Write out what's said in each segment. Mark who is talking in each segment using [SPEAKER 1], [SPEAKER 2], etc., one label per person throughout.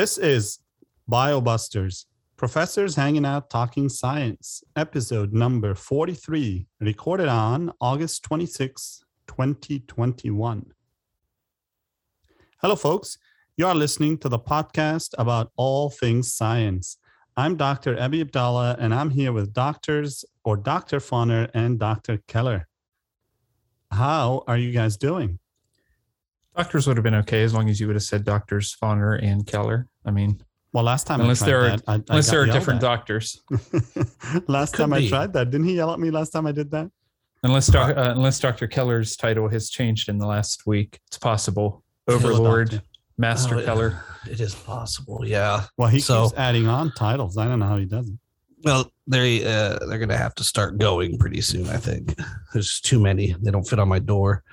[SPEAKER 1] This is BioBusters, Professors Hanging Out Talking Science, episode number 43, recorded on August 26, 2021. Hello, folks. You are listening to the podcast about all things science. I'm Dr. Abby Abdallah, and I'm here with doctors or Dr. Fauner and Dr. Keller. How are you guys doing?
[SPEAKER 2] Doctors would have been okay as long as you would have said doctors Fauner and Keller. I mean,
[SPEAKER 1] Well, last time
[SPEAKER 2] unless
[SPEAKER 1] I
[SPEAKER 2] there are
[SPEAKER 1] that, I, I
[SPEAKER 2] unless
[SPEAKER 1] got
[SPEAKER 2] there are different
[SPEAKER 1] at.
[SPEAKER 2] doctors,
[SPEAKER 1] last
[SPEAKER 3] Could
[SPEAKER 1] time I tried that, didn't he yell at me last time I did that?
[SPEAKER 2] unless doc, uh, unless Doctor Keller's title has changed in the last week, it's possible. Overlord. Master
[SPEAKER 3] Oh, yeah.
[SPEAKER 2] Keller.
[SPEAKER 3] It is possible, yeah.
[SPEAKER 1] Well, he
[SPEAKER 3] So-
[SPEAKER 1] keeps adding on titles. I don't know how he does it.
[SPEAKER 3] Well, they uh, they're gonna have to start going pretty soon. I think there's too many. They don't fit on my door.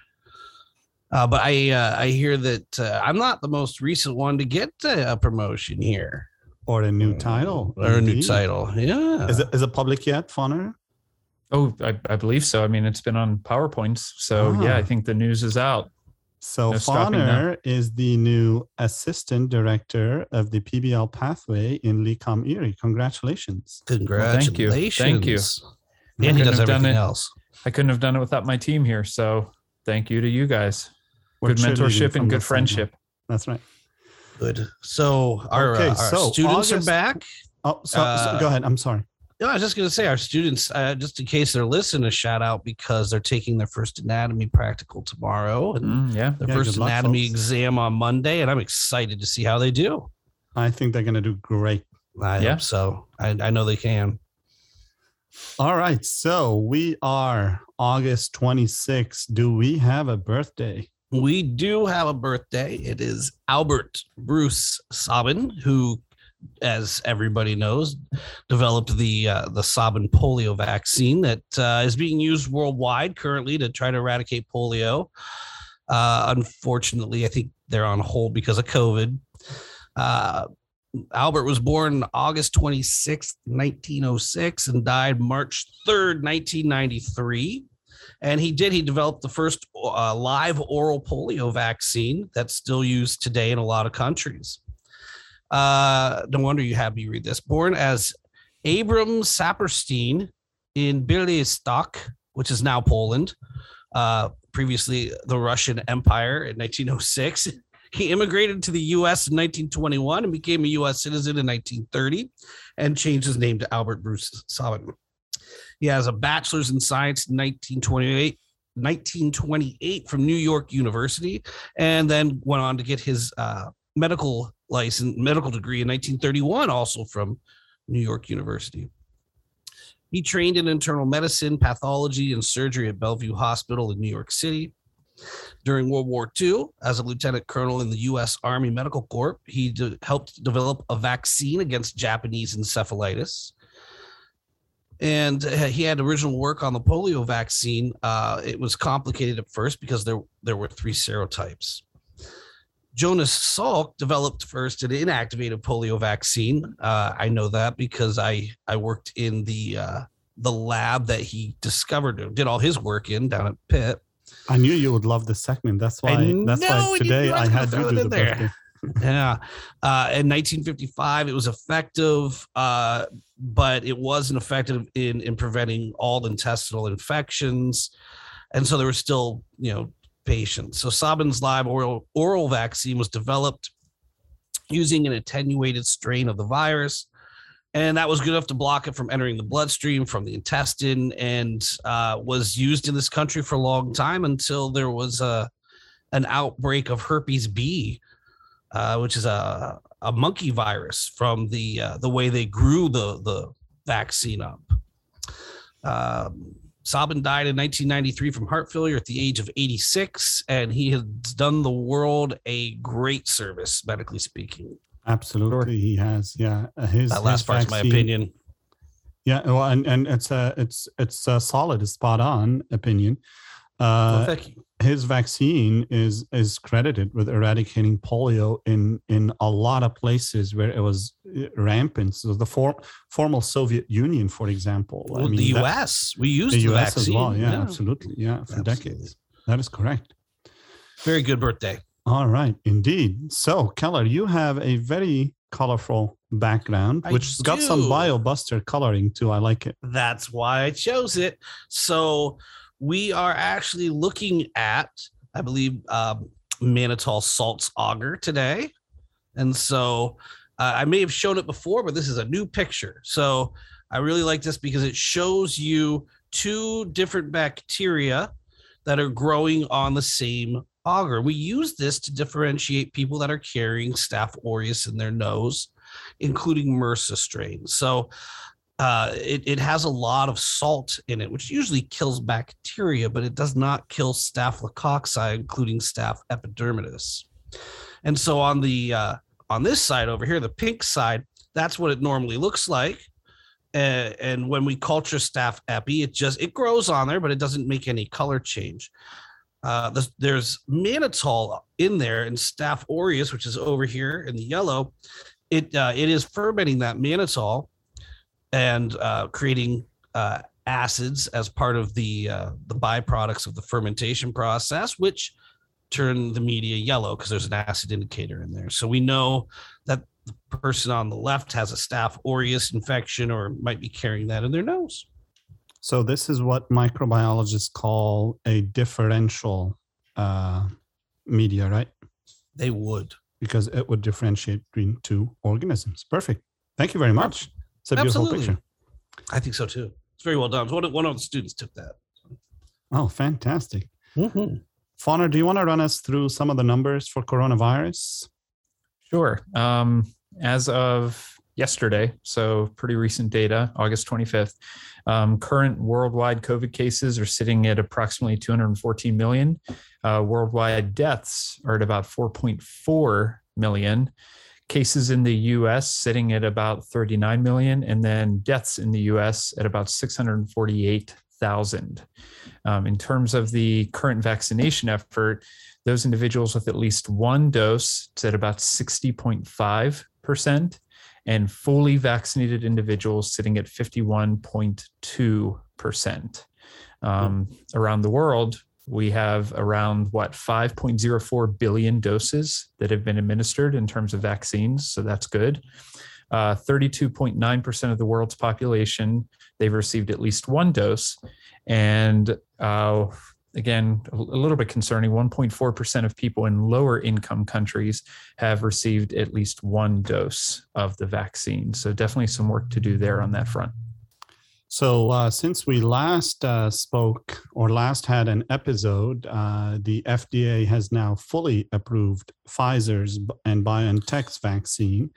[SPEAKER 3] Uh, but I uh, I hear that uh, I'm not the most recent one to get uh, a promotion here
[SPEAKER 1] Or a new title.
[SPEAKER 3] or a new title. Yeah,
[SPEAKER 1] Is it, is it public yet, Fauner?
[SPEAKER 2] Oh, I, I believe so. I mean, it's been on PowerPoints, so
[SPEAKER 1] Ah.
[SPEAKER 2] yeah, I think the news is out.
[SPEAKER 1] So
[SPEAKER 2] No stopping
[SPEAKER 1] Fauner is the new assistant director of the PBL pathway in Lecom Erie. Congratulations.
[SPEAKER 2] Congratulations, thank you. Thank you.
[SPEAKER 3] And he does everything else.
[SPEAKER 2] I couldn't have done it without my team here, so thank you to you guys.
[SPEAKER 1] We're
[SPEAKER 2] good
[SPEAKER 1] cheerleading
[SPEAKER 2] mentorship and good
[SPEAKER 1] sideline.
[SPEAKER 2] friendship.
[SPEAKER 1] That's right.
[SPEAKER 3] Good. So our,
[SPEAKER 1] Okay,
[SPEAKER 3] uh, our
[SPEAKER 1] so
[SPEAKER 3] students are back.
[SPEAKER 1] Oh, so, so
[SPEAKER 3] Uh,
[SPEAKER 1] go ahead. I'm sorry.
[SPEAKER 3] No, I was just going to say our students, uh, just in case they're listening, a shout out because they're taking their first anatomy practical tomorrow and
[SPEAKER 2] Mm, yeah.
[SPEAKER 3] their
[SPEAKER 1] Yeah,
[SPEAKER 3] first
[SPEAKER 1] good luck,
[SPEAKER 3] anatomy
[SPEAKER 1] folks.
[SPEAKER 3] exam on Monday, and I'm excited to see how they do.
[SPEAKER 1] I think they're going to do great.
[SPEAKER 3] I
[SPEAKER 2] Yeah.
[SPEAKER 3] hope so. I, I know they can.
[SPEAKER 1] All right. So we are August 26th. Do we have a birthday?
[SPEAKER 3] We do have a birthday. It is Albert Bruce Sabin, who, as everybody knows, developed the uh, the Sabin polio vaccine that uh, is being used worldwide currently to try to eradicate polio. Uh, unfortunately, I think they're on hold because of COVID. Uh, Albert was born August 26th, 1906, and died March 3rd, 1993 and he did he developed the first uh, live oral polio vaccine that's still used today in a lot of countries. Uh no wonder you had me read this. Born as abram saperstein in bialystok which is now poland uh previously the russian empire in 1906 he immigrated to the us in 1921 and became a us citizen in 1930 and changed his name to albert bruce sabin he has a bachelor's in science in 1928, 1928 from New York University, and then went on to get his uh, medical license, medical degree in 1931, also from New York University. He trained in internal medicine, pathology, and surgery at Bellevue Hospital in New York City. During World War II, as a lieutenant colonel in the U.S. Army Medical Corps, he de- helped develop a vaccine against Japanese encephalitis and uh, he had original work on the polio vaccine. Uh, it was complicated at first because there there were three serotypes. Jonas Salk developed first an inactivated polio vaccine. Uh, I know that because I I worked in the uh, the lab that he discovered did all his work in down at Pitt.
[SPEAKER 1] I knew you would love this segment. That's why.
[SPEAKER 3] I
[SPEAKER 1] that's why today
[SPEAKER 3] I
[SPEAKER 1] had you do the
[SPEAKER 3] there. Yeah. Uh, in 1955, it was effective, uh, but it wasn't effective in, in preventing all intestinal infections. And so there were still, you know, patients. So Sabin's live oral, oral vaccine was developed using an attenuated strain of the virus. And that was good enough to block it from entering the bloodstream from the intestine and uh, was used in this country for a long time until there was a, an outbreak of herpes B uh, which is a, a monkey virus from the uh, the way they grew the the vaccine up. Um, Sabin died in 1993 from heart failure at the age of 86, and he has done the world a great service, medically speaking.
[SPEAKER 1] Absolutely, he has. Yeah, Uh, his
[SPEAKER 3] That last
[SPEAKER 1] his
[SPEAKER 3] part's my opinion.
[SPEAKER 1] Yeah, well, and, and it's a it's it's a solid, spot on opinion.
[SPEAKER 3] Well,
[SPEAKER 1] Uh,
[SPEAKER 3] thank you.
[SPEAKER 1] His vaccine is is credited with eradicating polio in in a lot of places where it was uh, rampant. So the for, former Soviet Union, for example, I
[SPEAKER 3] Well,
[SPEAKER 1] mean,
[SPEAKER 3] the
[SPEAKER 1] that-
[SPEAKER 3] U.S. We used
[SPEAKER 1] the
[SPEAKER 3] the,
[SPEAKER 1] U.S.
[SPEAKER 3] vaccine.
[SPEAKER 1] as well. Yeah, absolutely. Yeah, for
[SPEAKER 3] Absolutely.
[SPEAKER 1] decades. That is correct.
[SPEAKER 3] Very good birthday.
[SPEAKER 1] All right, indeed. So, Keller, you have a very colorful background,
[SPEAKER 3] I
[SPEAKER 1] which has got some. BioBuster coloring too. I like it.
[SPEAKER 3] That's why I chose it. So we are actually looking at, I believe, um, mannitol salts auger today, and so uh, I may have shown it before, but this is a new picture. So I really like this because it shows you two different bacteria that are growing on the same auger. We use this to differentiate people that are carrying Staph aureus in their nose, including MRSA strains. So uh, it, it has a lot of salt in it, which usually kills bacteria, but it does not kill Staphylococci, including Staph epidermidis. And so on the uh, on this side over here, the pink side, that's what it normally looks like. Uh, and when we culture Staph epi, it just it grows on there, but it doesn't make any color change. Uh, the, there's mannitol in there, and Staph aureus, which is over here in the yellow, it uh, it is fermenting that mannitol and uh, creating uh, acids as part of the uh, the byproducts of the fermentation process, which turn the media yellow because there's an acid indicator in there. So we know that the person on the left has a Staph aureus infection or might be carrying that in their nose.
[SPEAKER 1] So this is what microbiologists call a differential uh, media, right?
[SPEAKER 3] They would.
[SPEAKER 1] Because it would differentiate between two organisms. Perfect. Thank you very much. It's a beautiful
[SPEAKER 3] Absolutely.
[SPEAKER 1] picture.
[SPEAKER 3] I think so too. It's very well done. One of, one of the students took that.
[SPEAKER 1] Oh, fantastic.
[SPEAKER 3] Mhm.
[SPEAKER 1] Fauner, do you want to run us through some of the numbers for coronavirus?
[SPEAKER 2] Sure. Um, as of yesterday, so pretty recent data, August 25th, um, current worldwide COVID cases are sitting at approximately 214 million. Uh, worldwide deaths are at about 4.4 million. Cases in the US sitting at about 39 million, and then deaths in the US at about 648,000. Um, in terms of the current vaccination effort, those individuals with at least one dose is at about 60.5%, and fully vaccinated individuals sitting at 51.2%. Um, around the world, we have around what 5.04 billion doses that have been administered in terms of vaccines, so that's good. Uh, 32.9% of the world's population they've received at least one dose, and uh, again, a little bit concerning 1.4% of people in lower income countries have received at least one dose of the vaccine. So, definitely some work to do there on that front.
[SPEAKER 1] So, uh, since we last uh, spoke or last had an episode, uh, the FDA has now fully approved Pfizer's and BioNTech's vaccine.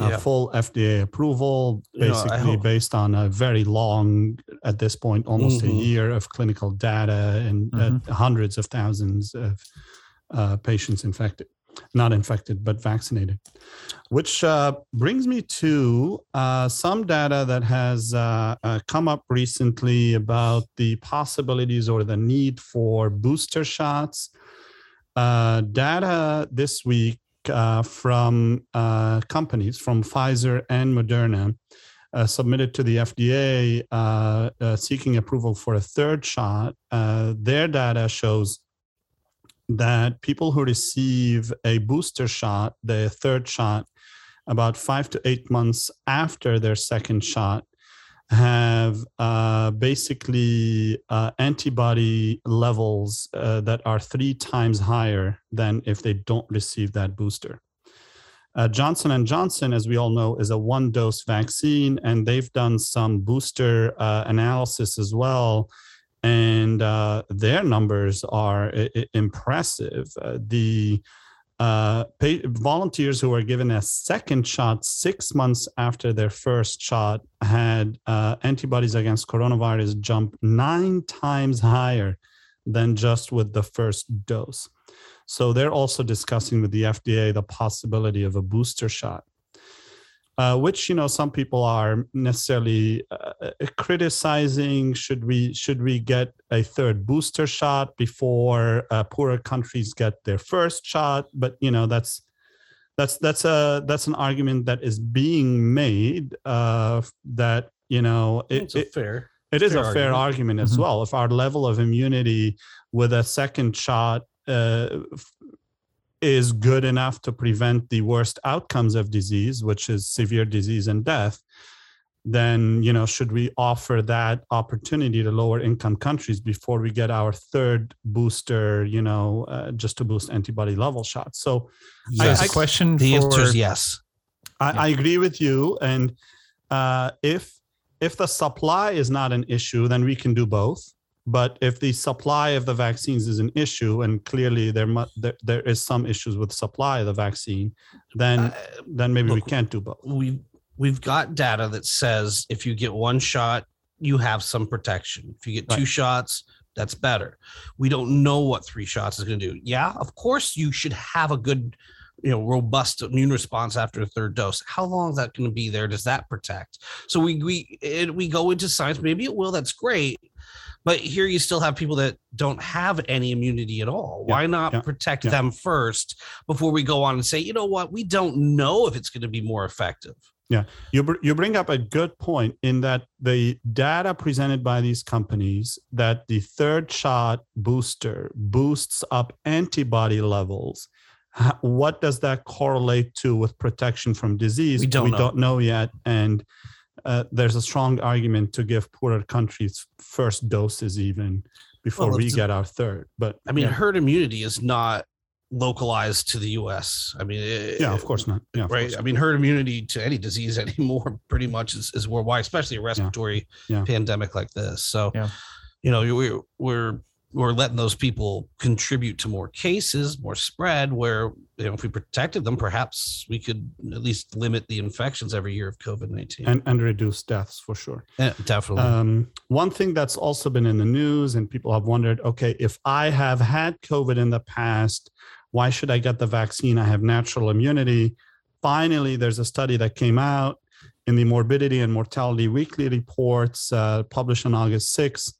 [SPEAKER 1] Uh,
[SPEAKER 3] Yeah.
[SPEAKER 1] Full FDA approval,
[SPEAKER 3] You know,
[SPEAKER 1] basically based on a very long, at this point, almost
[SPEAKER 3] Mhm.
[SPEAKER 1] a year of clinical data and uh, hundreds of thousands of uh, patients infected, not infected, but vaccinated. Which uh, brings me to uh, some data that has uh, uh, come up recently about the possibilities or the need for booster shots. Uh, data this week uh, from companies from Pfizer and Moderna uh, submitted to the FDA uh, uh, seeking approval for a third shot. Their data shows that people who receive a booster shot, the third shot, about five to eight months after their second shot, have uh, basically uh, antibody levels uh, that are three times higher than if they don't receive that booster. Uh, Johnson and Johnson, as we all know, is a one-dose vaccine, and they've done some booster uh, analysis as well, and uh, their numbers are impressive. Uh, the uh, volunteers who were given a second shot six months after their first shot had uh, antibodies against coronavirus jump nine times higher than just with the first dose. So they're also discussing with the FDA the possibility of a booster shot. Uh, which you know some people are necessarily uh, criticizing should we should we get a third booster shot before uh, poorer countries get their first shot but you know that's that's that's a that's an argument that is being made uh, that you know it,
[SPEAKER 3] It's a
[SPEAKER 1] it,
[SPEAKER 3] fair.
[SPEAKER 1] it is
[SPEAKER 3] fair
[SPEAKER 1] a fair argument
[SPEAKER 3] argument.
[SPEAKER 1] as
[SPEAKER 2] Mhm.
[SPEAKER 1] well if our level of immunity with a second shot uh, f- is good enough to prevent the worst outcomes of disease, which is severe disease and death, then you know should we offer that opportunity to lower income countries before we get our third booster you know uh, just to boost antibody level shots so
[SPEAKER 2] yes. I, I, question
[SPEAKER 3] the for, answer is yes
[SPEAKER 1] I, yeah. I, agree with you and uh, if if the supply is not an issue then we can do both but if the supply of the vaccines is an issue and clearly there mu- there, there is some issues with supply of the vaccine then uh, then maybe look, we can't do both
[SPEAKER 3] we we've got data that says if you get one shot, you have some protection. If you get two right. shots, that's better. We don't know what three shots is going to do. Yeah, of course you should have a good, you know, robust immune response after a third dose. How long is that going to be there? Does that protect? So we we it, we go into science. Maybe it will. That's great. But here you still have people that don't have any immunity at all. Why not yeah, protect yeah. them first before we go on and say, you know what, we don't know if it's going to be more effective.
[SPEAKER 1] Yeah, you br- you bring up a good point in that the data presented by these companies that the third shot booster boosts up antibody levels. What does that correlate to with protection from disease?
[SPEAKER 3] We don't we
[SPEAKER 1] know. don't know yet, and uh, there's a strong argument to give poorer countries first doses even before well, we get our third. But
[SPEAKER 3] I mean, yeah. herd immunity is not localized to the U.S. I mean,
[SPEAKER 1] it, yeah, of course not. Yeah,
[SPEAKER 3] right.
[SPEAKER 1] Course. I
[SPEAKER 3] mean, herd immunity to any disease anymore pretty much is, is worldwide, especially a respiratory yeah. Yeah. pandemic like this. So, yeah. you know, we're we're we're letting those people contribute to more cases, more spread. Where you know, if we protected them, perhaps we could at least limit the infections every year of COVID nineteen
[SPEAKER 1] and and reduce deaths for sure.
[SPEAKER 3] Yeah, definitely. Um,
[SPEAKER 1] one thing that's also been in the news, and people have wondered, okay, if I have had COVID in the past why should I get the vaccine? I have natural immunity. Finally, there's a study that came out in the Morbidity and Mortality Weekly reports uh, published on August 6th.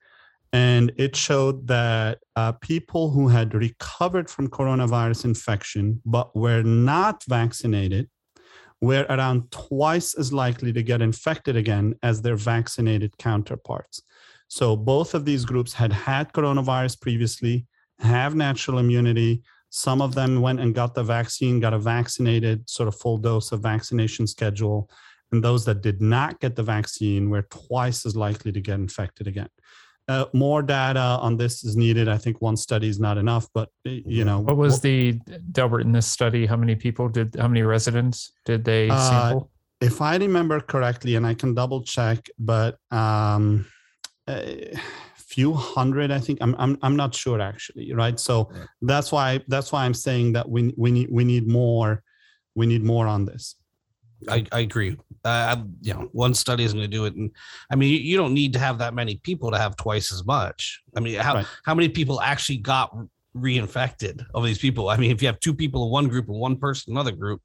[SPEAKER 1] And it showed that uh, people who had recovered from coronavirus infection but were not vaccinated were around twice as likely to get infected again as their vaccinated counterparts. So both of these groups had had coronavirus previously, have natural immunity, some of them went and got the vaccine, got a vaccinated sort of full dose of vaccination schedule. And those that did not get the vaccine were twice as likely to get infected again. Uh, more data on this is needed. I think one study is not enough, but you know,
[SPEAKER 2] what was the Delbert in this study? How many people did? How many residents did they uh, sample?
[SPEAKER 1] If I remember correctly, and I can double check, but um, uh, few hundred i think i'm i'm, I'm not sure actually right so yeah. that's why that's why i'm saying that we we need we need more we need more on this
[SPEAKER 3] I, I agree. Uh, you know, one study isn't going to do it, and I mean, you, you, don't need to have that many people to have twice as much. I mean, how right. how many people actually got reinfected of these people? I mean, if you have two people in one group and one person in another group,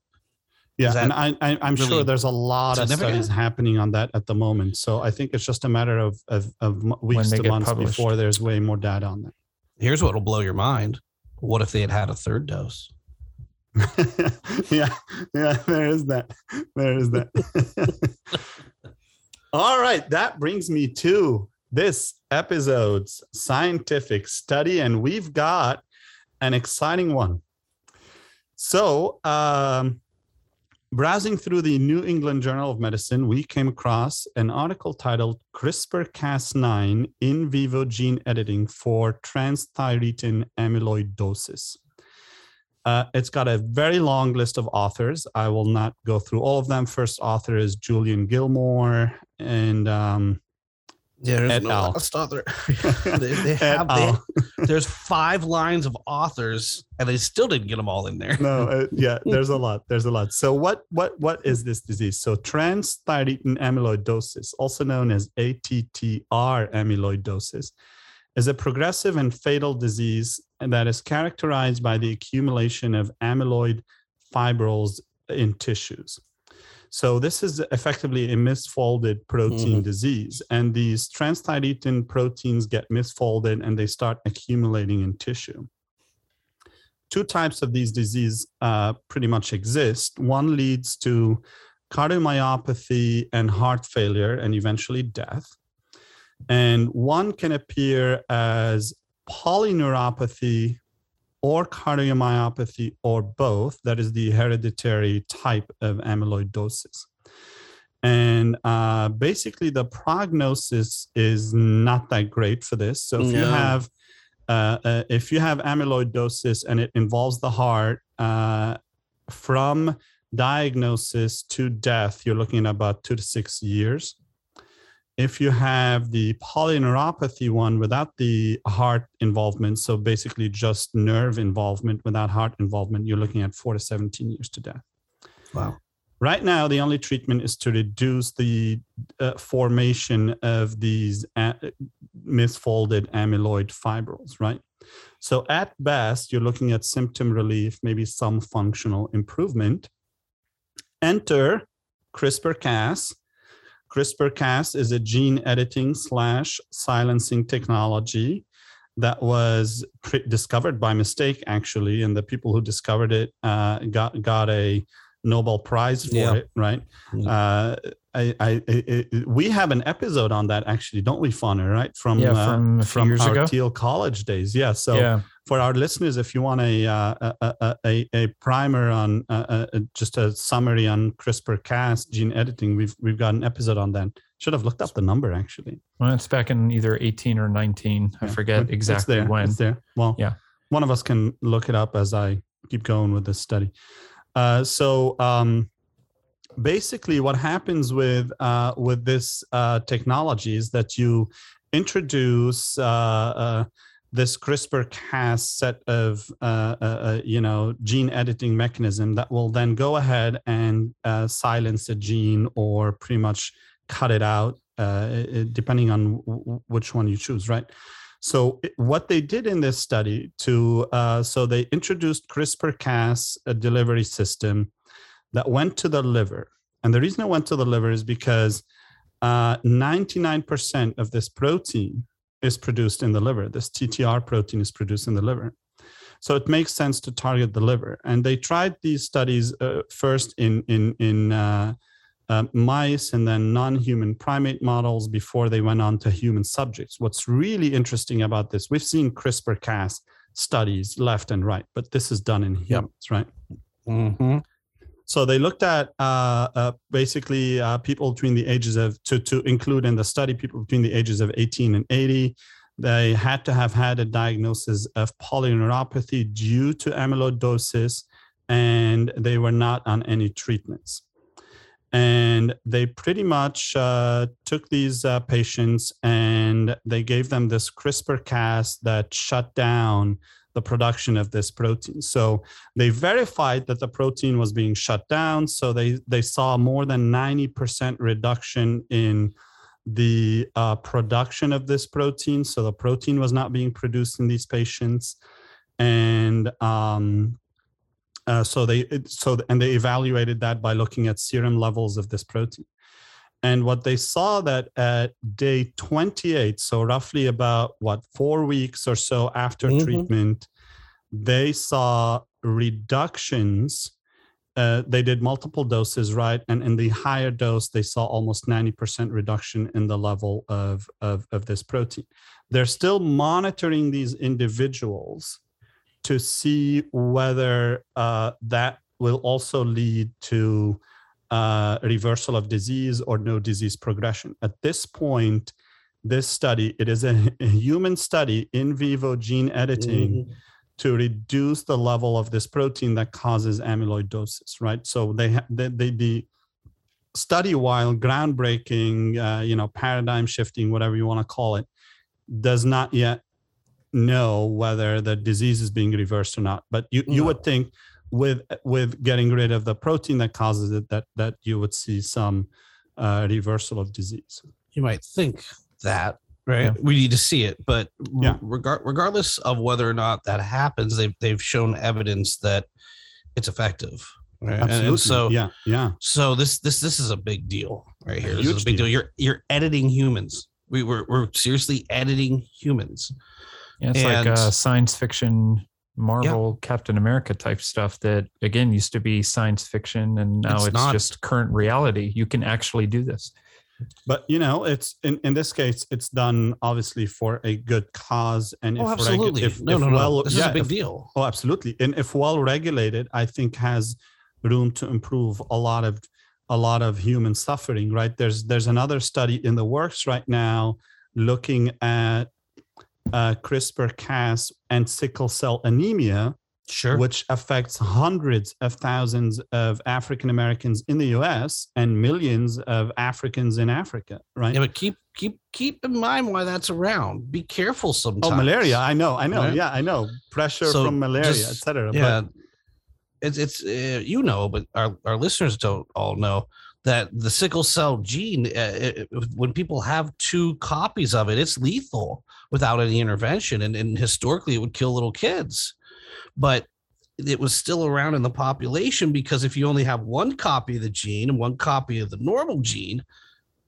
[SPEAKER 1] yeah, and I, I am really sure there's a lot of studies happening on that at the moment. So I think it's just a matter of of, of weeks to months published. before there's way more data on that.
[SPEAKER 3] Here's what will blow your mind: What if they had had a third dose?
[SPEAKER 1] yeah, yeah, there is that. There is that. All right, that brings me to this episode's scientific study, and we've got an exciting one. So, um, Browsing through the New England Journal of Medicine, we came across an article titled CRISPR Cas9 in vivo gene editing for transthyretin amyloidosis. Uh, it's got a very long list of authors. I will not go through all of them. First author is Julian Gilmore, and um,
[SPEAKER 3] yeah, there's no al. last author. they, they have, they, there's five lines of authors, and they still didn't get them all in there.
[SPEAKER 1] no, uh, yeah, there's a lot. There's a lot. So what what what is this disease? So transthyretin amyloidosis, also known as ATTR amyloidosis, is a progressive and fatal disease that is characterized by the accumulation of amyloid fibrils in tissues. So this is effectively a misfolded protein mm-hmm. disease, and these transthyretin proteins get misfolded and they start accumulating in tissue. Two types of these diseases uh, pretty much exist. One leads to cardiomyopathy and heart failure, and eventually death. And one can appear as polyneuropathy or cardiomyopathy or both. That is the hereditary type of amyloidosis. And uh, basically, the prognosis is not that great for this. So if you have uh, uh, if you have amyloidosis and it involves the heart, uh, from diagnosis to death, you're looking at about two to six years. If you have the polyneuropathy one without the heart involvement, so basically just nerve involvement without heart involvement, you're looking at four to 17 years to death.
[SPEAKER 3] Wow.
[SPEAKER 1] Right now, the only treatment is to reduce the uh, formation of these a- misfolded amyloid fibrils, right? So, at best, you're looking at symptom relief, maybe some functional improvement. Enter CRISPR Cas. CRISPR Cas is a gene editing slash silencing technology that was pre- discovered by mistake, actually. And the people who discovered it uh, got, got a Nobel Prize for
[SPEAKER 3] Yeah.
[SPEAKER 1] it, right?
[SPEAKER 3] Mm.
[SPEAKER 1] Uh, I, I, I, we have an episode on that actually, don't we, Funner? Right from
[SPEAKER 2] Yeah,
[SPEAKER 1] uh,
[SPEAKER 2] from few
[SPEAKER 1] from our
[SPEAKER 2] ago.
[SPEAKER 1] Teal College days. Yeah. So
[SPEAKER 2] yeah.
[SPEAKER 1] for our listeners, if you want a uh, a, a, a, primer on uh, uh, uh, just a summary on CRISPR-Cas gene editing, we've we've got an episode on that. Should have looked up the number actually.
[SPEAKER 2] Well, it's back in either 18 or 19. I forget
[SPEAKER 1] but
[SPEAKER 2] exactly
[SPEAKER 1] it's there.
[SPEAKER 2] when.
[SPEAKER 1] It's there. Well,
[SPEAKER 2] Yeah.
[SPEAKER 1] one of us can look it up as I keep going with this study. Uh, so um, basically, what happens with uh, with this uh, technology is that you introduce uh, uh, this CRISPR-Cas set of uh, uh, you know gene editing mechanism that will then go ahead and silence a gene or pretty much cut it out, depending on w- which one you choose, right? So what they did in this study to so they introduced CRISPR-Cas delivery system that went to the liver, and the reason it went to the liver is because uh, 99% of this protein is produced in the liver. This TTR protein is produced in the liver. So it makes sense to target the liver. And they tried these studies uh, first in in in uh, uh, mice and then non-human primate models before they went on to human subjects. What's really interesting about this, we've seen CRISPR-Cas studies left and right, but this is done in humans, right?
[SPEAKER 3] Mm-hmm.
[SPEAKER 1] So they looked at uh, uh, basically uh, people between the ages of to to include in the study people between the ages of 18 and 80. They had to have had a diagnosis of polyneuropathy due to amyloidosis, and they were not on any treatments. And they pretty much uh, took these uh, patients and they gave them this CRISPR-Cas that shut down the production of this protein. So they verified that the protein was being shut down. So they they saw more than 90% reduction in the uh, production of this protein. So the protein was not being produced in these patients, and um, uh, so they so and they evaluated that by looking at serum levels of this protein. And what they saw that at day 28, so roughly about what four weeks or so after
[SPEAKER 3] Mhm.
[SPEAKER 1] treatment, they saw reductions. Uh, they did multiple doses, right? And in the higher dose, they saw almost 90% reduction in the level of, of, of this protein. They're still monitoring these individuals to see whether uh, that will also lead to uh, reversal of disease or no disease progression. At this point, this study, it is a, a human study in vivo gene editing
[SPEAKER 3] Mm-hmm.
[SPEAKER 1] to reduce the level of this protein that causes amyloidosis, right? So they, ha- they, they the study, while groundbreaking, uh, you know, paradigm shifting, whatever you want to call it, does not yet know whether the disease is being reversed or not. But you, you
[SPEAKER 3] No.
[SPEAKER 1] would think with with getting rid of the protein that causes it, that that you would see some uh, reversal of disease.
[SPEAKER 3] you might think that right
[SPEAKER 2] Yeah.
[SPEAKER 3] we need to see it but
[SPEAKER 1] Yeah.
[SPEAKER 3] regard, regardless of whether or not that happens they've, they've shown evidence that it's effective right And-
[SPEAKER 1] Absolutely.
[SPEAKER 3] and so
[SPEAKER 1] yeah, yeah.
[SPEAKER 3] so this this this is a big deal right here
[SPEAKER 1] A
[SPEAKER 3] this is a big
[SPEAKER 1] deal.
[SPEAKER 3] deal you're you're editing humans we were we're seriously editing humans
[SPEAKER 2] Yeah, it's like
[SPEAKER 3] And-
[SPEAKER 2] uh, science fiction, Marvel, Captain America type stuff that again used to be science fiction, and now
[SPEAKER 3] It's
[SPEAKER 2] it's,
[SPEAKER 3] not.
[SPEAKER 2] just current reality. You can actually do this.
[SPEAKER 1] but you know it's in, in this case it's done obviously for a good cause and
[SPEAKER 3] Oh,
[SPEAKER 1] if regu-
[SPEAKER 3] absolutely.
[SPEAKER 1] if,
[SPEAKER 3] no,
[SPEAKER 1] if
[SPEAKER 3] no, no.
[SPEAKER 1] well
[SPEAKER 3] this
[SPEAKER 1] yeah,
[SPEAKER 3] is a big
[SPEAKER 1] if-
[SPEAKER 3] deal.
[SPEAKER 1] oh absolutely and if well regulated i think has room to improve a lot of a lot of human suffering right there's there's another study in the works right now looking at uh, crispr cas and sickle cell anemia
[SPEAKER 3] Sure.
[SPEAKER 1] which affects hundreds of thousands of African Americans in the US and millions of Africans in Africa, right?
[SPEAKER 3] yeah, but keep keep keep in mind why that's around. Be careful sometimes.
[SPEAKER 1] oh, malaria. I know, I know.
[SPEAKER 3] Right?
[SPEAKER 1] Yeah, I know. Pressure
[SPEAKER 3] So
[SPEAKER 1] from malaria, etc.
[SPEAKER 3] Yeah, it's it's uh, you know, but our our listeners don't all know that the sickle cell gene, uh, it, when people have two copies of it, it's lethal without any intervention, and, and historically it would kill little kids, but it was still around in the population because if you only have one copy of the gene and one copy of the normal gene,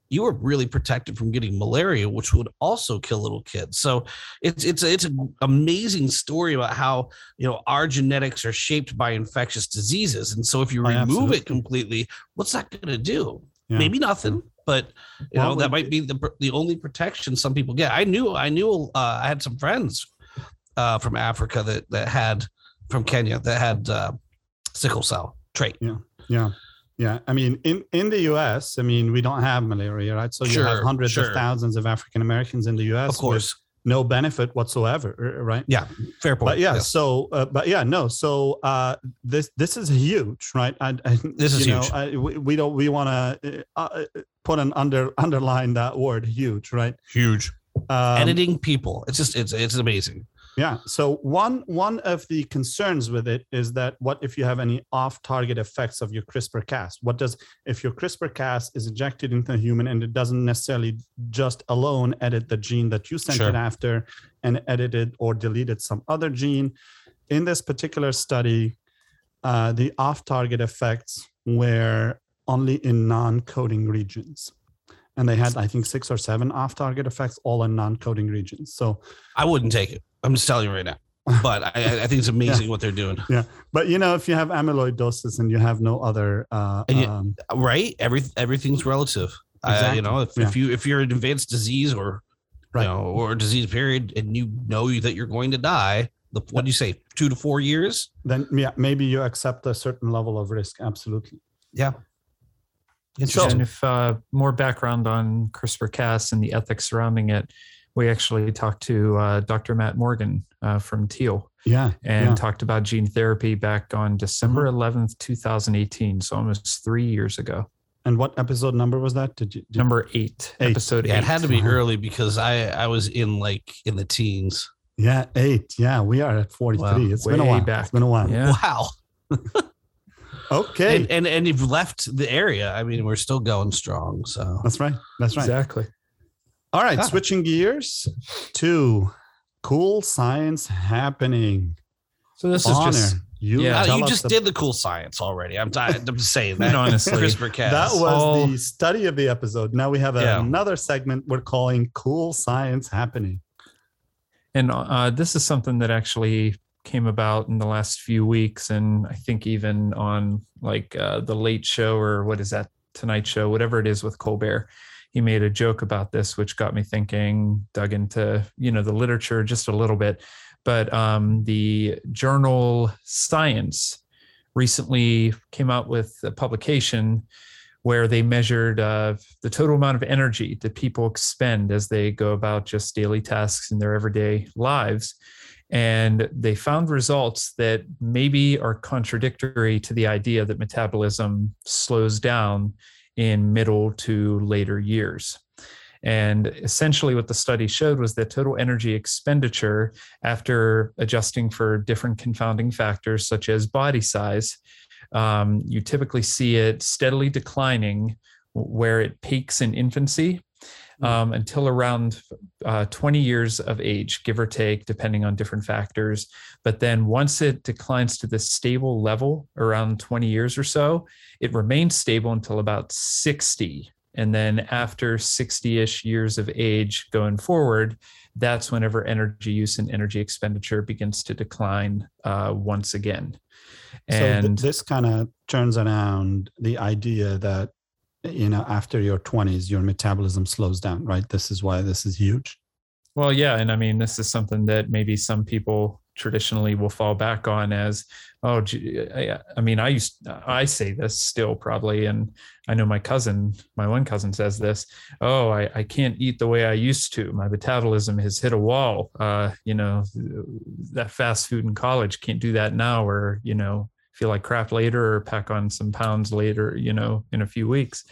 [SPEAKER 3] you were really protected from getting malaria, which would also kill little kids. So it's it's a, it's an amazing story about how you know our genetics are shaped by infectious diseases, and so if you
[SPEAKER 1] Oh,
[SPEAKER 3] remove
[SPEAKER 1] absolutely.
[SPEAKER 3] it completely, what's that going to do?
[SPEAKER 1] Yeah.
[SPEAKER 3] Maybe nothing, but you
[SPEAKER 1] Well,
[SPEAKER 3] know that might be the the only protection some people get. I knew I knew uh, I had some friends uh, from Africa that that had from Kenya that had uh, sickle cell trait.
[SPEAKER 1] Yeah. Yeah. I mean, in, in the US, I mean, we don't have malaria, right? So you have
[SPEAKER 3] Sure,
[SPEAKER 1] hundreds of thousands of African Americans in the US
[SPEAKER 3] Of course,
[SPEAKER 1] no benefit whatsoever, right?
[SPEAKER 3] Yeah, fair point.
[SPEAKER 1] But yeah,
[SPEAKER 3] yes.
[SPEAKER 1] so uh, but yeah, no. So uh, this this is huge, right? I, I,
[SPEAKER 3] This is
[SPEAKER 1] you know,
[SPEAKER 3] huge.
[SPEAKER 1] I, we, we don't we want to uh, uh, put an under underline that word huge, right?
[SPEAKER 3] huge
[SPEAKER 1] Um,
[SPEAKER 3] editing people. It's just it's it's amazing.
[SPEAKER 1] Yeah. So one one of the concerns with it is that what if you have any off-target effects of your CRISPR-Cas? What does if your CRISPR-Cas is injected into a human and it doesn't necessarily just alone edit the gene that you sent
[SPEAKER 3] Sure.
[SPEAKER 1] it after and edited or deleted some other gene? In this particular study, uh, the off-target effects were only in non-coding regions. And they had, I think, six or seven off-target effects, all in non-coding regions. So
[SPEAKER 3] I wouldn't take it. I'm just telling you right now. But I, I think it's amazing what they're doing.
[SPEAKER 1] Yeah, but you know, if you have amyloidosis and you have no other, uh,
[SPEAKER 3] you-
[SPEAKER 1] um,
[SPEAKER 3] right every everything's relative uh, you know if, if you if you're an advanced disease or
[SPEAKER 1] Right.
[SPEAKER 3] you know or a disease period and you know that you're going to die the what do you say two to four years
[SPEAKER 1] then yeah, maybe you accept a certain level of risk. Absolutely.
[SPEAKER 3] yeah
[SPEAKER 2] And
[SPEAKER 3] interesting
[SPEAKER 2] if uh, more background on CRISPR-Cas and the ethics surrounding it, we actually talked to uh, Dr. Matt Morgan uh, from Teal
[SPEAKER 1] Yeah.
[SPEAKER 2] and
[SPEAKER 1] yeah. Mm-hmm.
[SPEAKER 2] talked about gene therapy back on December 11th, 2018. So almost three years ago.
[SPEAKER 1] And what episode number was that? Did you? Did,
[SPEAKER 2] Number eight,
[SPEAKER 1] Eight.
[SPEAKER 2] episode
[SPEAKER 3] yeah
[SPEAKER 2] eight.
[SPEAKER 3] it had to be
[SPEAKER 1] Uh-huh.
[SPEAKER 3] early because i i was in like in the teens
[SPEAKER 1] yeah, eight. Yeah, we are at forty-three.
[SPEAKER 3] Wow.
[SPEAKER 1] It's been a while.
[SPEAKER 2] back.
[SPEAKER 1] It's been a while.
[SPEAKER 2] Yeah.
[SPEAKER 3] wow
[SPEAKER 1] Okay.
[SPEAKER 3] and, and and you've left the area i mean we're still going strong so
[SPEAKER 1] That's right. That's right.
[SPEAKER 2] Exactly.
[SPEAKER 1] All right.
[SPEAKER 3] Ah.
[SPEAKER 1] Switching gears to cool science happening.
[SPEAKER 2] So this
[SPEAKER 1] Honor.
[SPEAKER 2] is just
[SPEAKER 1] you.
[SPEAKER 2] Yeah.
[SPEAKER 3] Uh, you just
[SPEAKER 1] ab-
[SPEAKER 3] did the cool science already i'm, i I'm saying
[SPEAKER 2] I mean,
[SPEAKER 3] that
[SPEAKER 2] honestly,
[SPEAKER 3] crispr cas
[SPEAKER 1] That was
[SPEAKER 2] all-
[SPEAKER 1] the study of the episode. Now we have
[SPEAKER 3] Yeah.
[SPEAKER 1] another segment we're calling Cool Science Happening.
[SPEAKER 2] And uh, this is something that actually came about in the last few weeks, and I think even on like uh, the Late Show or what is that Tonight Show, whatever it is with Colbert, he made a joke about this, which got me thinking. Dug into you know the literature just a little bit, but um, the journal Science recently came out with a publication where they measured uh, the total amount of energy that people expend as they go about just daily tasks in their everyday lives. And they found results that maybe are contradictory to the idea that metabolism slows down in middle to later years. And essentially, what the study showed was that total energy expenditure, after adjusting for different confounding factors such as body size, um, you typically see it steadily declining where it peaks in infancy um, until around uh, 20 years of age, give or take, depending on different factors. But then once it declines to this stable level around 20 years or so, it remains stable until about 60. And then after 60 ish years of age going forward, that's whenever energy use and energy expenditure begins to decline uh, once again.
[SPEAKER 1] so th-
[SPEAKER 2] And
[SPEAKER 1] this kind of turns around the idea that you know after your 20s your metabolism slows down right? This is why this is huge.
[SPEAKER 2] Well yeah and i mean this is something that maybe some people traditionally will fall back on as oh i mean i used i say this still probably and i know my cousin my one cousin says this oh i, I can't eat the way i used to. My metabolism has hit a wall. Uh, you know that fast food in college can't do that now or you know feel like crap later or pack on some pounds later you know in a few weeks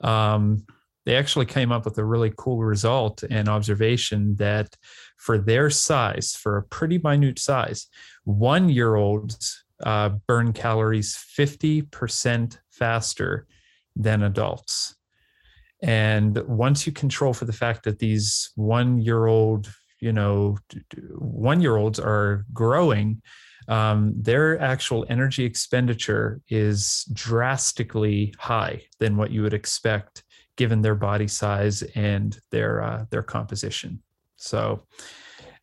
[SPEAKER 2] um, they actually came up with a really cool result and observation that for their size, for a pretty minute size, one year olds uh, burn calories 50% faster than adults. And once you control for the fact that these one year old, you know, one year olds are growing, um, their actual energy expenditure is drastically high than what you would expect given their body size and their uh, their composition. So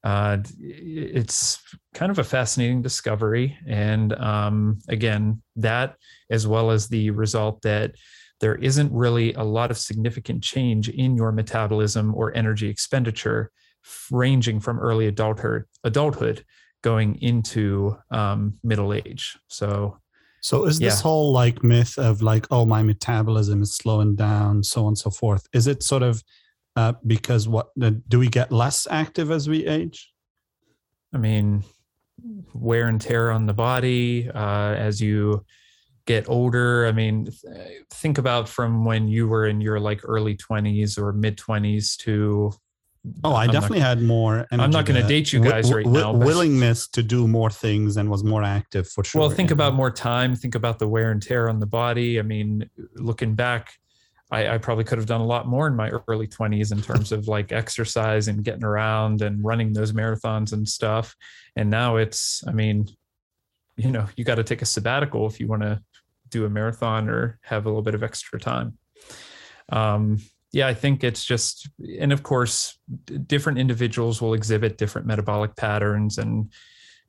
[SPEAKER 2] uh, it's kind of a fascinating discovery, and um, again, that as well as the result that there isn't really a lot of significant change in your metabolism or energy expenditure, ranging from early adulthood adulthood going into um, middle age. So
[SPEAKER 1] so is this whole like myth of like, oh, my metabolism is slowing down, so on and so forth? Is it sort of uh, because what do we get less active as we age?
[SPEAKER 2] I mean, wear and tear on the body uh, as you get older. I mean, think about from when you were in your like early 20s or mid 20s to
[SPEAKER 1] Oh, I I'm definitely not, had more.
[SPEAKER 2] I'm not going to date you guys w- right w- now.
[SPEAKER 1] Willingness to do more things and was more active for sure.
[SPEAKER 2] Well, think yeah. about more time. Think about the wear and tear on the body. I mean, looking back, I, I probably could have done a lot more in my early 20s in terms of like exercise and getting around and running those marathons and stuff. And now it's, I mean, you know, you got to take a sabbatical if you want to do a marathon or have a little bit of extra time. Um, yeah, I think it's just, and of course, different individuals will exhibit different metabolic patterns, and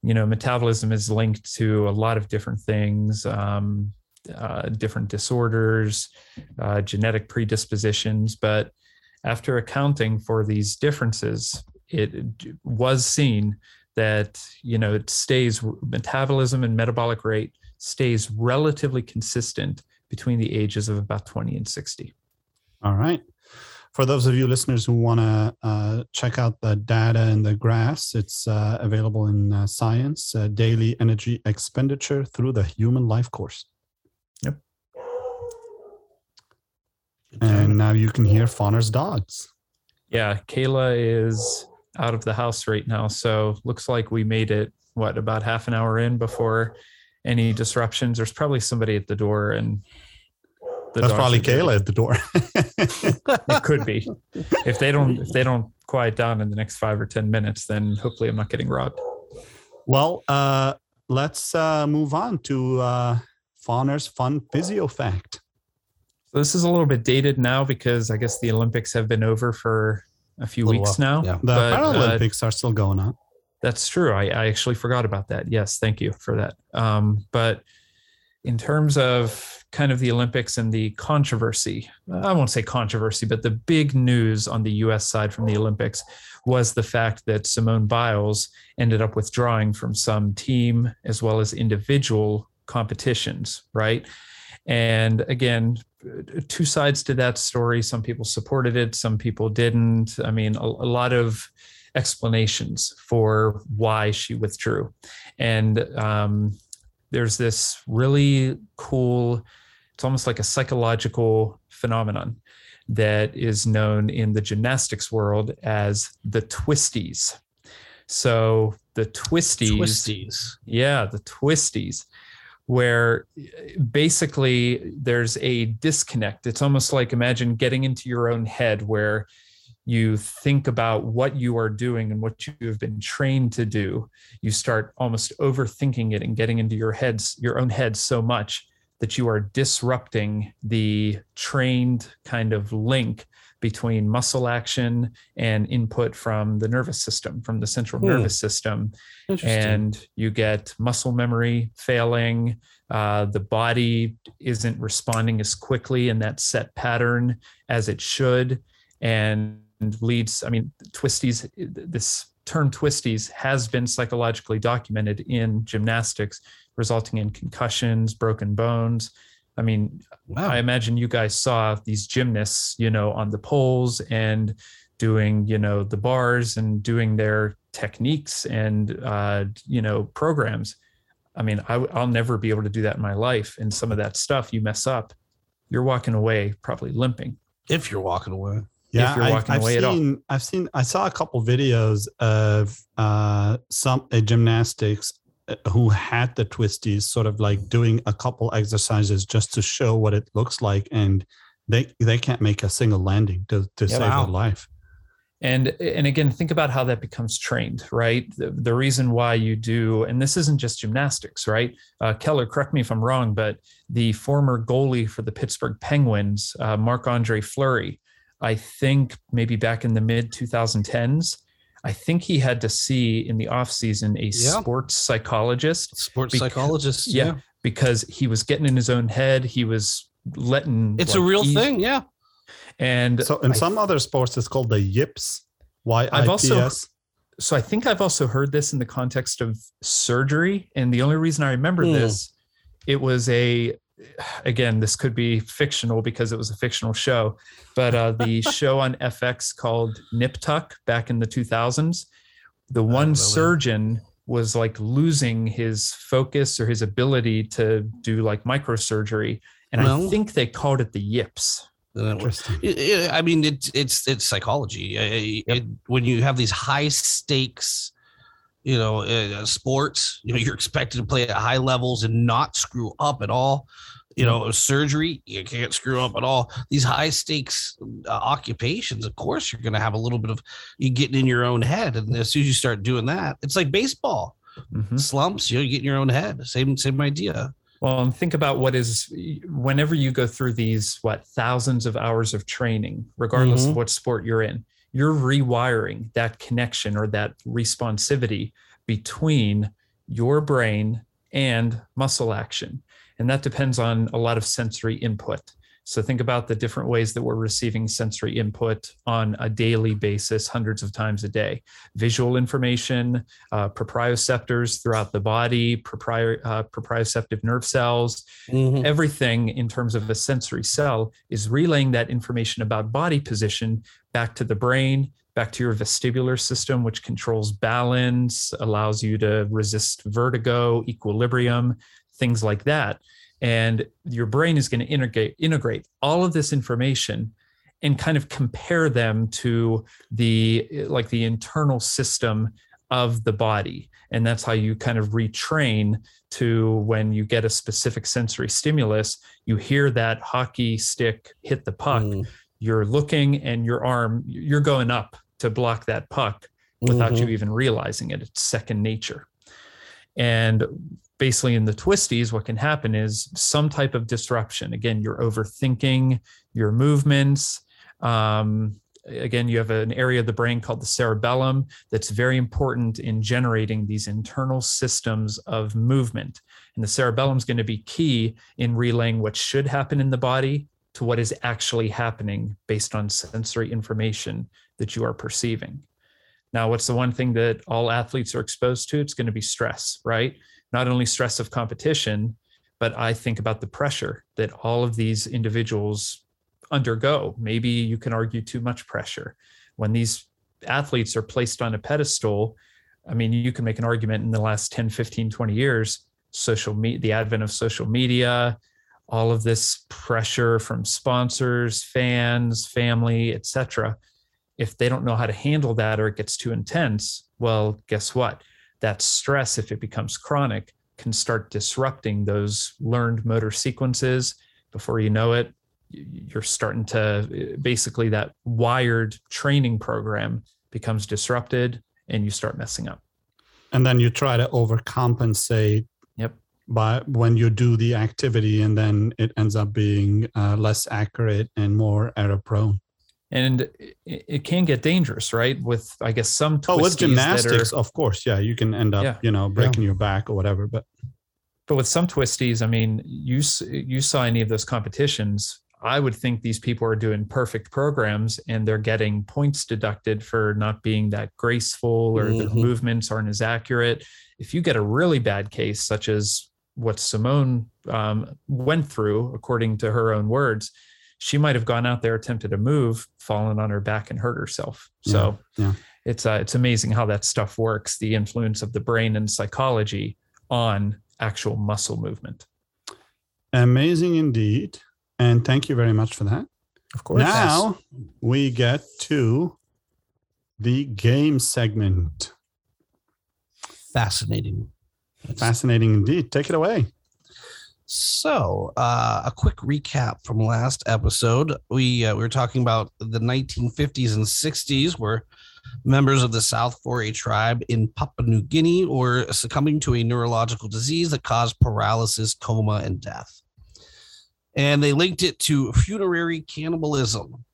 [SPEAKER 2] you know, metabolism is linked to a lot of different things, um, uh, different disorders, uh, genetic predispositions. But after accounting for these differences, it was seen that you know it stays metabolism and metabolic rate stays relatively consistent between the ages of about 20 and 60.
[SPEAKER 1] All right. For those of you listeners who want to uh, check out the data and the graphs, it's uh, available in uh, Science uh, Daily Energy Expenditure through the Human Life Course.
[SPEAKER 2] Yep.
[SPEAKER 1] And now you can hear Fauner's dogs.
[SPEAKER 2] Yeah, Kayla is out of the house right now. So looks like we made it, what, about half an hour in before any disruptions. There's probably somebody at the door and
[SPEAKER 1] that's probably Kayla at the door.
[SPEAKER 2] it could be. If they don't if they don't quiet down in the next five or ten minutes, then hopefully I'm not getting robbed.
[SPEAKER 1] Well, uh, let's uh, move on to uh, Fauner's fun physio fact.
[SPEAKER 2] So this is a little bit dated now because I guess the Olympics have been over for a few a weeks while. now.
[SPEAKER 1] Yeah. The but, Paralympics uh, are still going on.
[SPEAKER 2] That's true. I, I, actually forgot about that. Yes, thank you for that. Um, but in terms of kind of the Olympics and the controversy. I won't say controversy, but the big news on the US side from the Olympics was the fact that Simone Biles ended up withdrawing from some team as well as individual competitions, right? And again, two sides to that story. Some people supported it, some people didn't. I mean, a, a lot of explanations for why she withdrew. And um, there's this really cool it's almost like a psychological phenomenon that is known in the gymnastics world as the twisties. So the twisties,
[SPEAKER 3] twisties.
[SPEAKER 2] yeah, the twisties, where basically there's a disconnect. It's almost like imagine getting into your own head where you think about what you are doing and what you have been trained to do. You start almost overthinking it and getting into your heads, your own head so much that you are disrupting the trained kind of link between muscle action and input from the nervous system, from the central
[SPEAKER 3] Hmm.
[SPEAKER 2] nervous system. And you get muscle memory failing. Uh, the body isn't responding as quickly in that set pattern as it should, and leads. I mean, twisties. This term twisties has been psychologically documented in gymnastics, resulting in concussions, broken bones. I mean,
[SPEAKER 3] wow.
[SPEAKER 2] I imagine you guys saw these gymnasts, you know, on the poles and doing, you know, the bars and doing their techniques and, uh, you know, programs. I mean, I, will never be able to do that in my life. And some of that stuff you mess up, you're walking away probably limping.
[SPEAKER 3] if you're walking away.
[SPEAKER 1] Yeah,
[SPEAKER 2] you're
[SPEAKER 1] I,
[SPEAKER 2] walking
[SPEAKER 1] have
[SPEAKER 2] away at all.
[SPEAKER 1] seen. I've seen. I saw a couple videos of uh, some uh, gymnastics uh, who had the twisties, sort of like doing a couple exercises just to show what it looks like, and they they can't make a single landing to to save
[SPEAKER 3] Wow.
[SPEAKER 1] their life.
[SPEAKER 2] and and again think about how that becomes trained right the, the reason why you do and this isn't just gymnastics right uh, keller correct me if i'm wrong but the former goalie for the pittsburgh penguins uh, marc andre fleury i think maybe back in the mid 2010s i think he had to see in the offseason a
[SPEAKER 3] Yeah.
[SPEAKER 2] sports psychologist
[SPEAKER 3] Sports
[SPEAKER 2] Bec-
[SPEAKER 3] psychologist.
[SPEAKER 2] yeah.
[SPEAKER 3] Yeah.
[SPEAKER 2] because he was getting in his own head he was letting
[SPEAKER 3] It's a real
[SPEAKER 2] ease-
[SPEAKER 3] thing. Yeah.
[SPEAKER 2] and
[SPEAKER 1] So in
[SPEAKER 2] I
[SPEAKER 1] some other sports, it's called the yips. Why
[SPEAKER 2] I've also so I think I've also heard this in the context of surgery. And the only reason I remember
[SPEAKER 3] Hmm.
[SPEAKER 2] this, it was a again, this could be fictional because it was a fictional show, but uh, the show on FX called Nip Tuck back in the 2000s, the one
[SPEAKER 3] really?
[SPEAKER 2] surgeon was like losing his focus or his ability to do like microsurgery. And I think they called it the yips.
[SPEAKER 3] It
[SPEAKER 1] Interesting.
[SPEAKER 3] It- it- I mean, it's it's it's psychology. Uh, it- when you have these high stakes, you know, uh, sports, you know, you're expected to play at high levels and not screw up at all. You know, surgery, you can't screw up at all. These high stakes uh, occupations, of course, you're going to have a little bit of you getting in your own head, and as soon as you start doing that, it's like baseball
[SPEAKER 2] Mhm.
[SPEAKER 3] slumps. You know, you get in your own head. Same same idea.
[SPEAKER 2] Well, and think about what is whenever you go through these what thousands of hours of training, regardless
[SPEAKER 3] Mhm.
[SPEAKER 2] of what sport you're in, you're rewiring that connection or that responsivity between your brain and muscle action. And that depends on a lot of sensory input. So think about the different ways that we're receiving sensory input on a daily basis, hundreds of times a day. Visual information, uh, proprioceptors throughout the body, proprio, uh, proprioceptive nerve cells,
[SPEAKER 3] Mhm.
[SPEAKER 2] everything in terms of a sensory cell is relaying that information about body position back to the brain, back to your vestibular system, which controls balance, allows you to resist vertigo, equilibrium, things like that. And your brain is going to integrate integrate all of this information and kind of compare them to the like the internal system of the body and that's how you kind of retrain to when you get a specific sensory stimulus you hear that hockey stick hit the puck
[SPEAKER 3] Mm.
[SPEAKER 2] you're looking and your arm you're going up to block that puck without
[SPEAKER 3] Mhm.
[SPEAKER 2] you even realizing it it's second nature and basically in the twisties what can happen is some type of disruption. Again you're overthinking your movements. Um, again you have an area of the brain called the cerebellum that's very important in generating these internal systems of movement. And the cerebellum is going to be key in relaying what should happen in the body to what is actually happening based on sensory information that you are perceiving. Now what's the one thing that all athletes are exposed to? It's going to be stress right not only stress of competition but i think about the pressure that all of these individuals undergo. Maybe you can argue too much pressure. When these athletes are placed on a pedestal i mean you can make an argument in the last 10 15 20 years social media the advent of social media all of this pressure from sponsors fans family etc if they don't know how to handle that or it gets too intense well guess what that stress if it becomes chronic can start disrupting those learned motor sequences. Before you know it you're starting to basically that wired training program becomes disrupted and you start messing up.
[SPEAKER 1] And then you try to overcompensate
[SPEAKER 2] Yep.
[SPEAKER 1] by when you do the activity and then it ends up being uh, less accurate and more error prone
[SPEAKER 2] and it, it can get dangerous, right? With I guess some
[SPEAKER 1] Oh, with
[SPEAKER 2] twisties that are-
[SPEAKER 1] gymnastics, of course, yeah, you can end up,
[SPEAKER 2] Yeah.
[SPEAKER 1] you know, breaking your back or whatever. But
[SPEAKER 2] but with some twisties, I mean, you you saw any of those competitions. I would think these people are doing perfect programs and they're getting points deducted for not being that graceful or their
[SPEAKER 3] Mhm.
[SPEAKER 2] movements aren't as accurate. If you get a really bad case, such as what Simone um, went through, according to her own words, she might have gone out there, attempted a move, fallen on her back, and hurt herself. So
[SPEAKER 1] Yeah, yeah.
[SPEAKER 2] it's uh, it's amazing how that stuff works. The influence of the brain and psychology on actual muscle movement.
[SPEAKER 1] amazing indeed. And thank you very much for that.
[SPEAKER 2] Of course.
[SPEAKER 1] Now we get to the game segment.
[SPEAKER 3] Fascinating.
[SPEAKER 1] Fascinating indeed. Take it away.
[SPEAKER 3] So, uh, a quick recap from last episode. We uh, we were talking about the 1950s and 60s, where members of the South Fore tribe in Papua New Guinea were succumbing to a neurological disease that caused paralysis, coma, and death. And they linked it to funerary cannibalism.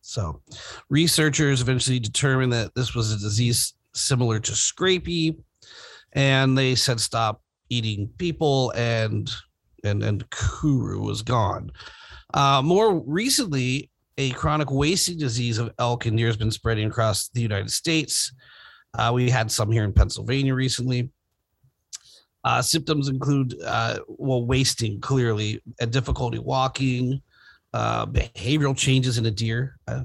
[SPEAKER 3] So, researchers eventually determined that this was a disease similar to scrapie, and they said stop eating people and and and Kuru was gone. Uh, more recently, a chronic wasting disease of elk and deer has been spreading across the United States. Uh, we had some here in Pennsylvania recently. Uh, symptoms include uh, well wasting clearly, a difficulty walking, uh, behavioral changes in a deer. Uh,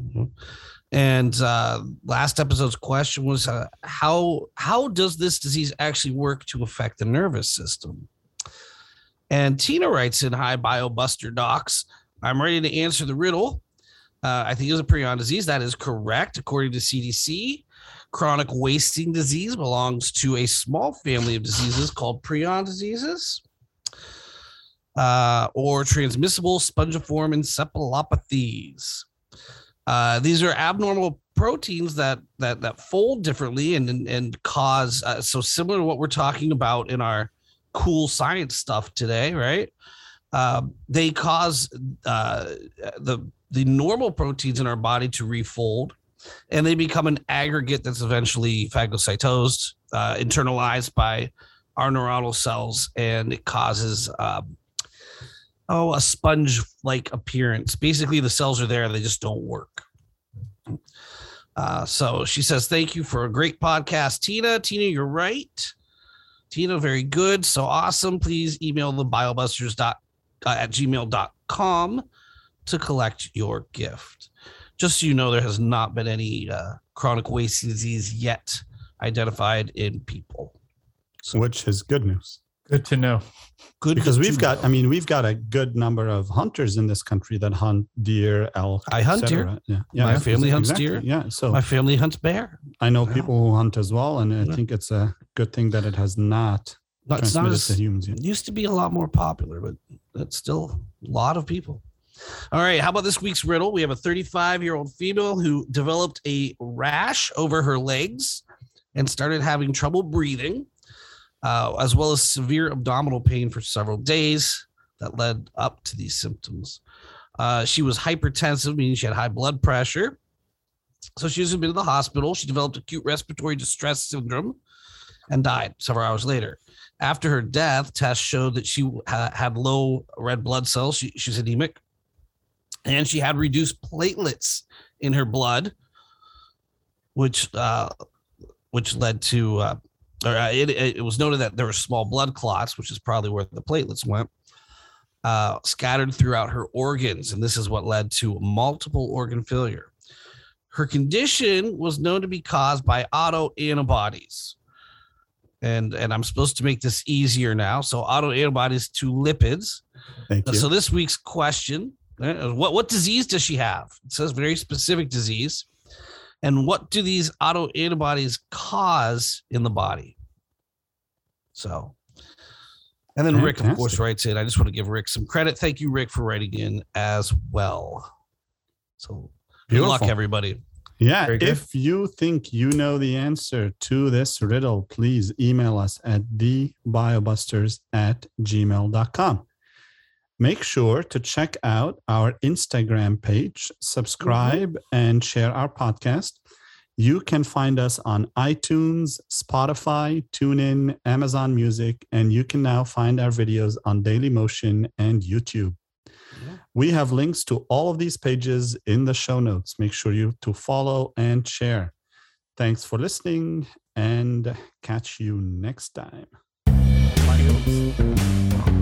[SPEAKER 3] and uh, last episode's question was uh, how how does this disease actually work to affect the nervous system? And Tina writes in Hi BioBuster Docs. I'm ready to answer the riddle. Uh, I think it's a prion disease. That is correct. According to CDC, chronic wasting disease belongs to a small family of diseases called prion diseases uh, or transmissible spongiform encephalopathies. Uh, these are abnormal proteins that that that fold differently and and, and cause uh, so similar to what we're talking about in our cool science stuff today, right? Um, they cause uh, the the normal proteins in our body to refold, and they become an aggregate that's eventually phagocytosed, uh, internalized by our neuronal cells, and it causes um, oh a sponge-like appearance. Basically, the cells are there; they just don't work. Uh, so she says, "Thank you for a great podcast, Tina. Tina, you're right." Tina, very good. So awesome. Please email the biobusters dot, uh, at gmail.com to collect your gift. Just so you know, there has not been any uh, chronic wasting disease yet identified in people.
[SPEAKER 1] which is good news
[SPEAKER 2] Good to know.
[SPEAKER 3] Good
[SPEAKER 1] because we've got
[SPEAKER 3] know.
[SPEAKER 1] i mean we've got a good number of hunters in this country that hunt deer elk
[SPEAKER 3] I hunt deer.
[SPEAKER 1] yeah yeah
[SPEAKER 3] My family hunts
[SPEAKER 1] exactly.
[SPEAKER 3] deer.
[SPEAKER 1] yeah so
[SPEAKER 3] my family hunts bear.
[SPEAKER 1] i know
[SPEAKER 3] Yeah.
[SPEAKER 1] people who hunt as well and i
[SPEAKER 3] Yeah.
[SPEAKER 1] think it's a good thing that it has not
[SPEAKER 3] But it's not
[SPEAKER 1] transmitted
[SPEAKER 3] as
[SPEAKER 1] to humans yet
[SPEAKER 3] It used to be a lot more popular, but it's still a lot of people. All right. How about this week's riddle? We have a 35 year old female who developed a rash over her legs and started having trouble breathing, uh, as well as severe abdominal pain for several days that led up to these symptoms. Uh, she was hypertensive, meaning she had high blood pressure. So she was admitted to the hospital. She developed acute respiratory distress syndrome and died several hours later after her death, tests showed that she ha- had low red blood cells. She, was anemic, and she had reduced platelets in her blood, which uh, which led to uh, uh, it, it was noted that there were small blood clots, which is probably where the platelets went, uh, scattered throughout her organs, and this is what led to multiple organ failure. Her condition was known to be caused by autoantibodies and and I'm supposed to make this easier now. So autoantibodies to lipids.
[SPEAKER 1] thank you
[SPEAKER 3] So this week's question: uh, What what disease does she have? It says very specific disease. And what do these autoantibodies cause in the body? So, and then Rick, of course, writes in. I just want to give Rick some credit. Thank you, Rick, for writing in as well. So, good luck, everybody.
[SPEAKER 1] Yeah, if you think you know the answer to this riddle, please email us at thebiobusters at gmail.com. Make sure to check out our Instagram page, subscribe, mm-hmm. and share our podcast. You can find us on iTunes, Spotify, TuneIn, Amazon Music, and you can now find our videos on Dailymotion and YouTube.
[SPEAKER 3] Yeah.
[SPEAKER 1] We have links to all of these pages in the show notes. Make sure you to follow and share. Thanks for listening and catch you next time. Bye.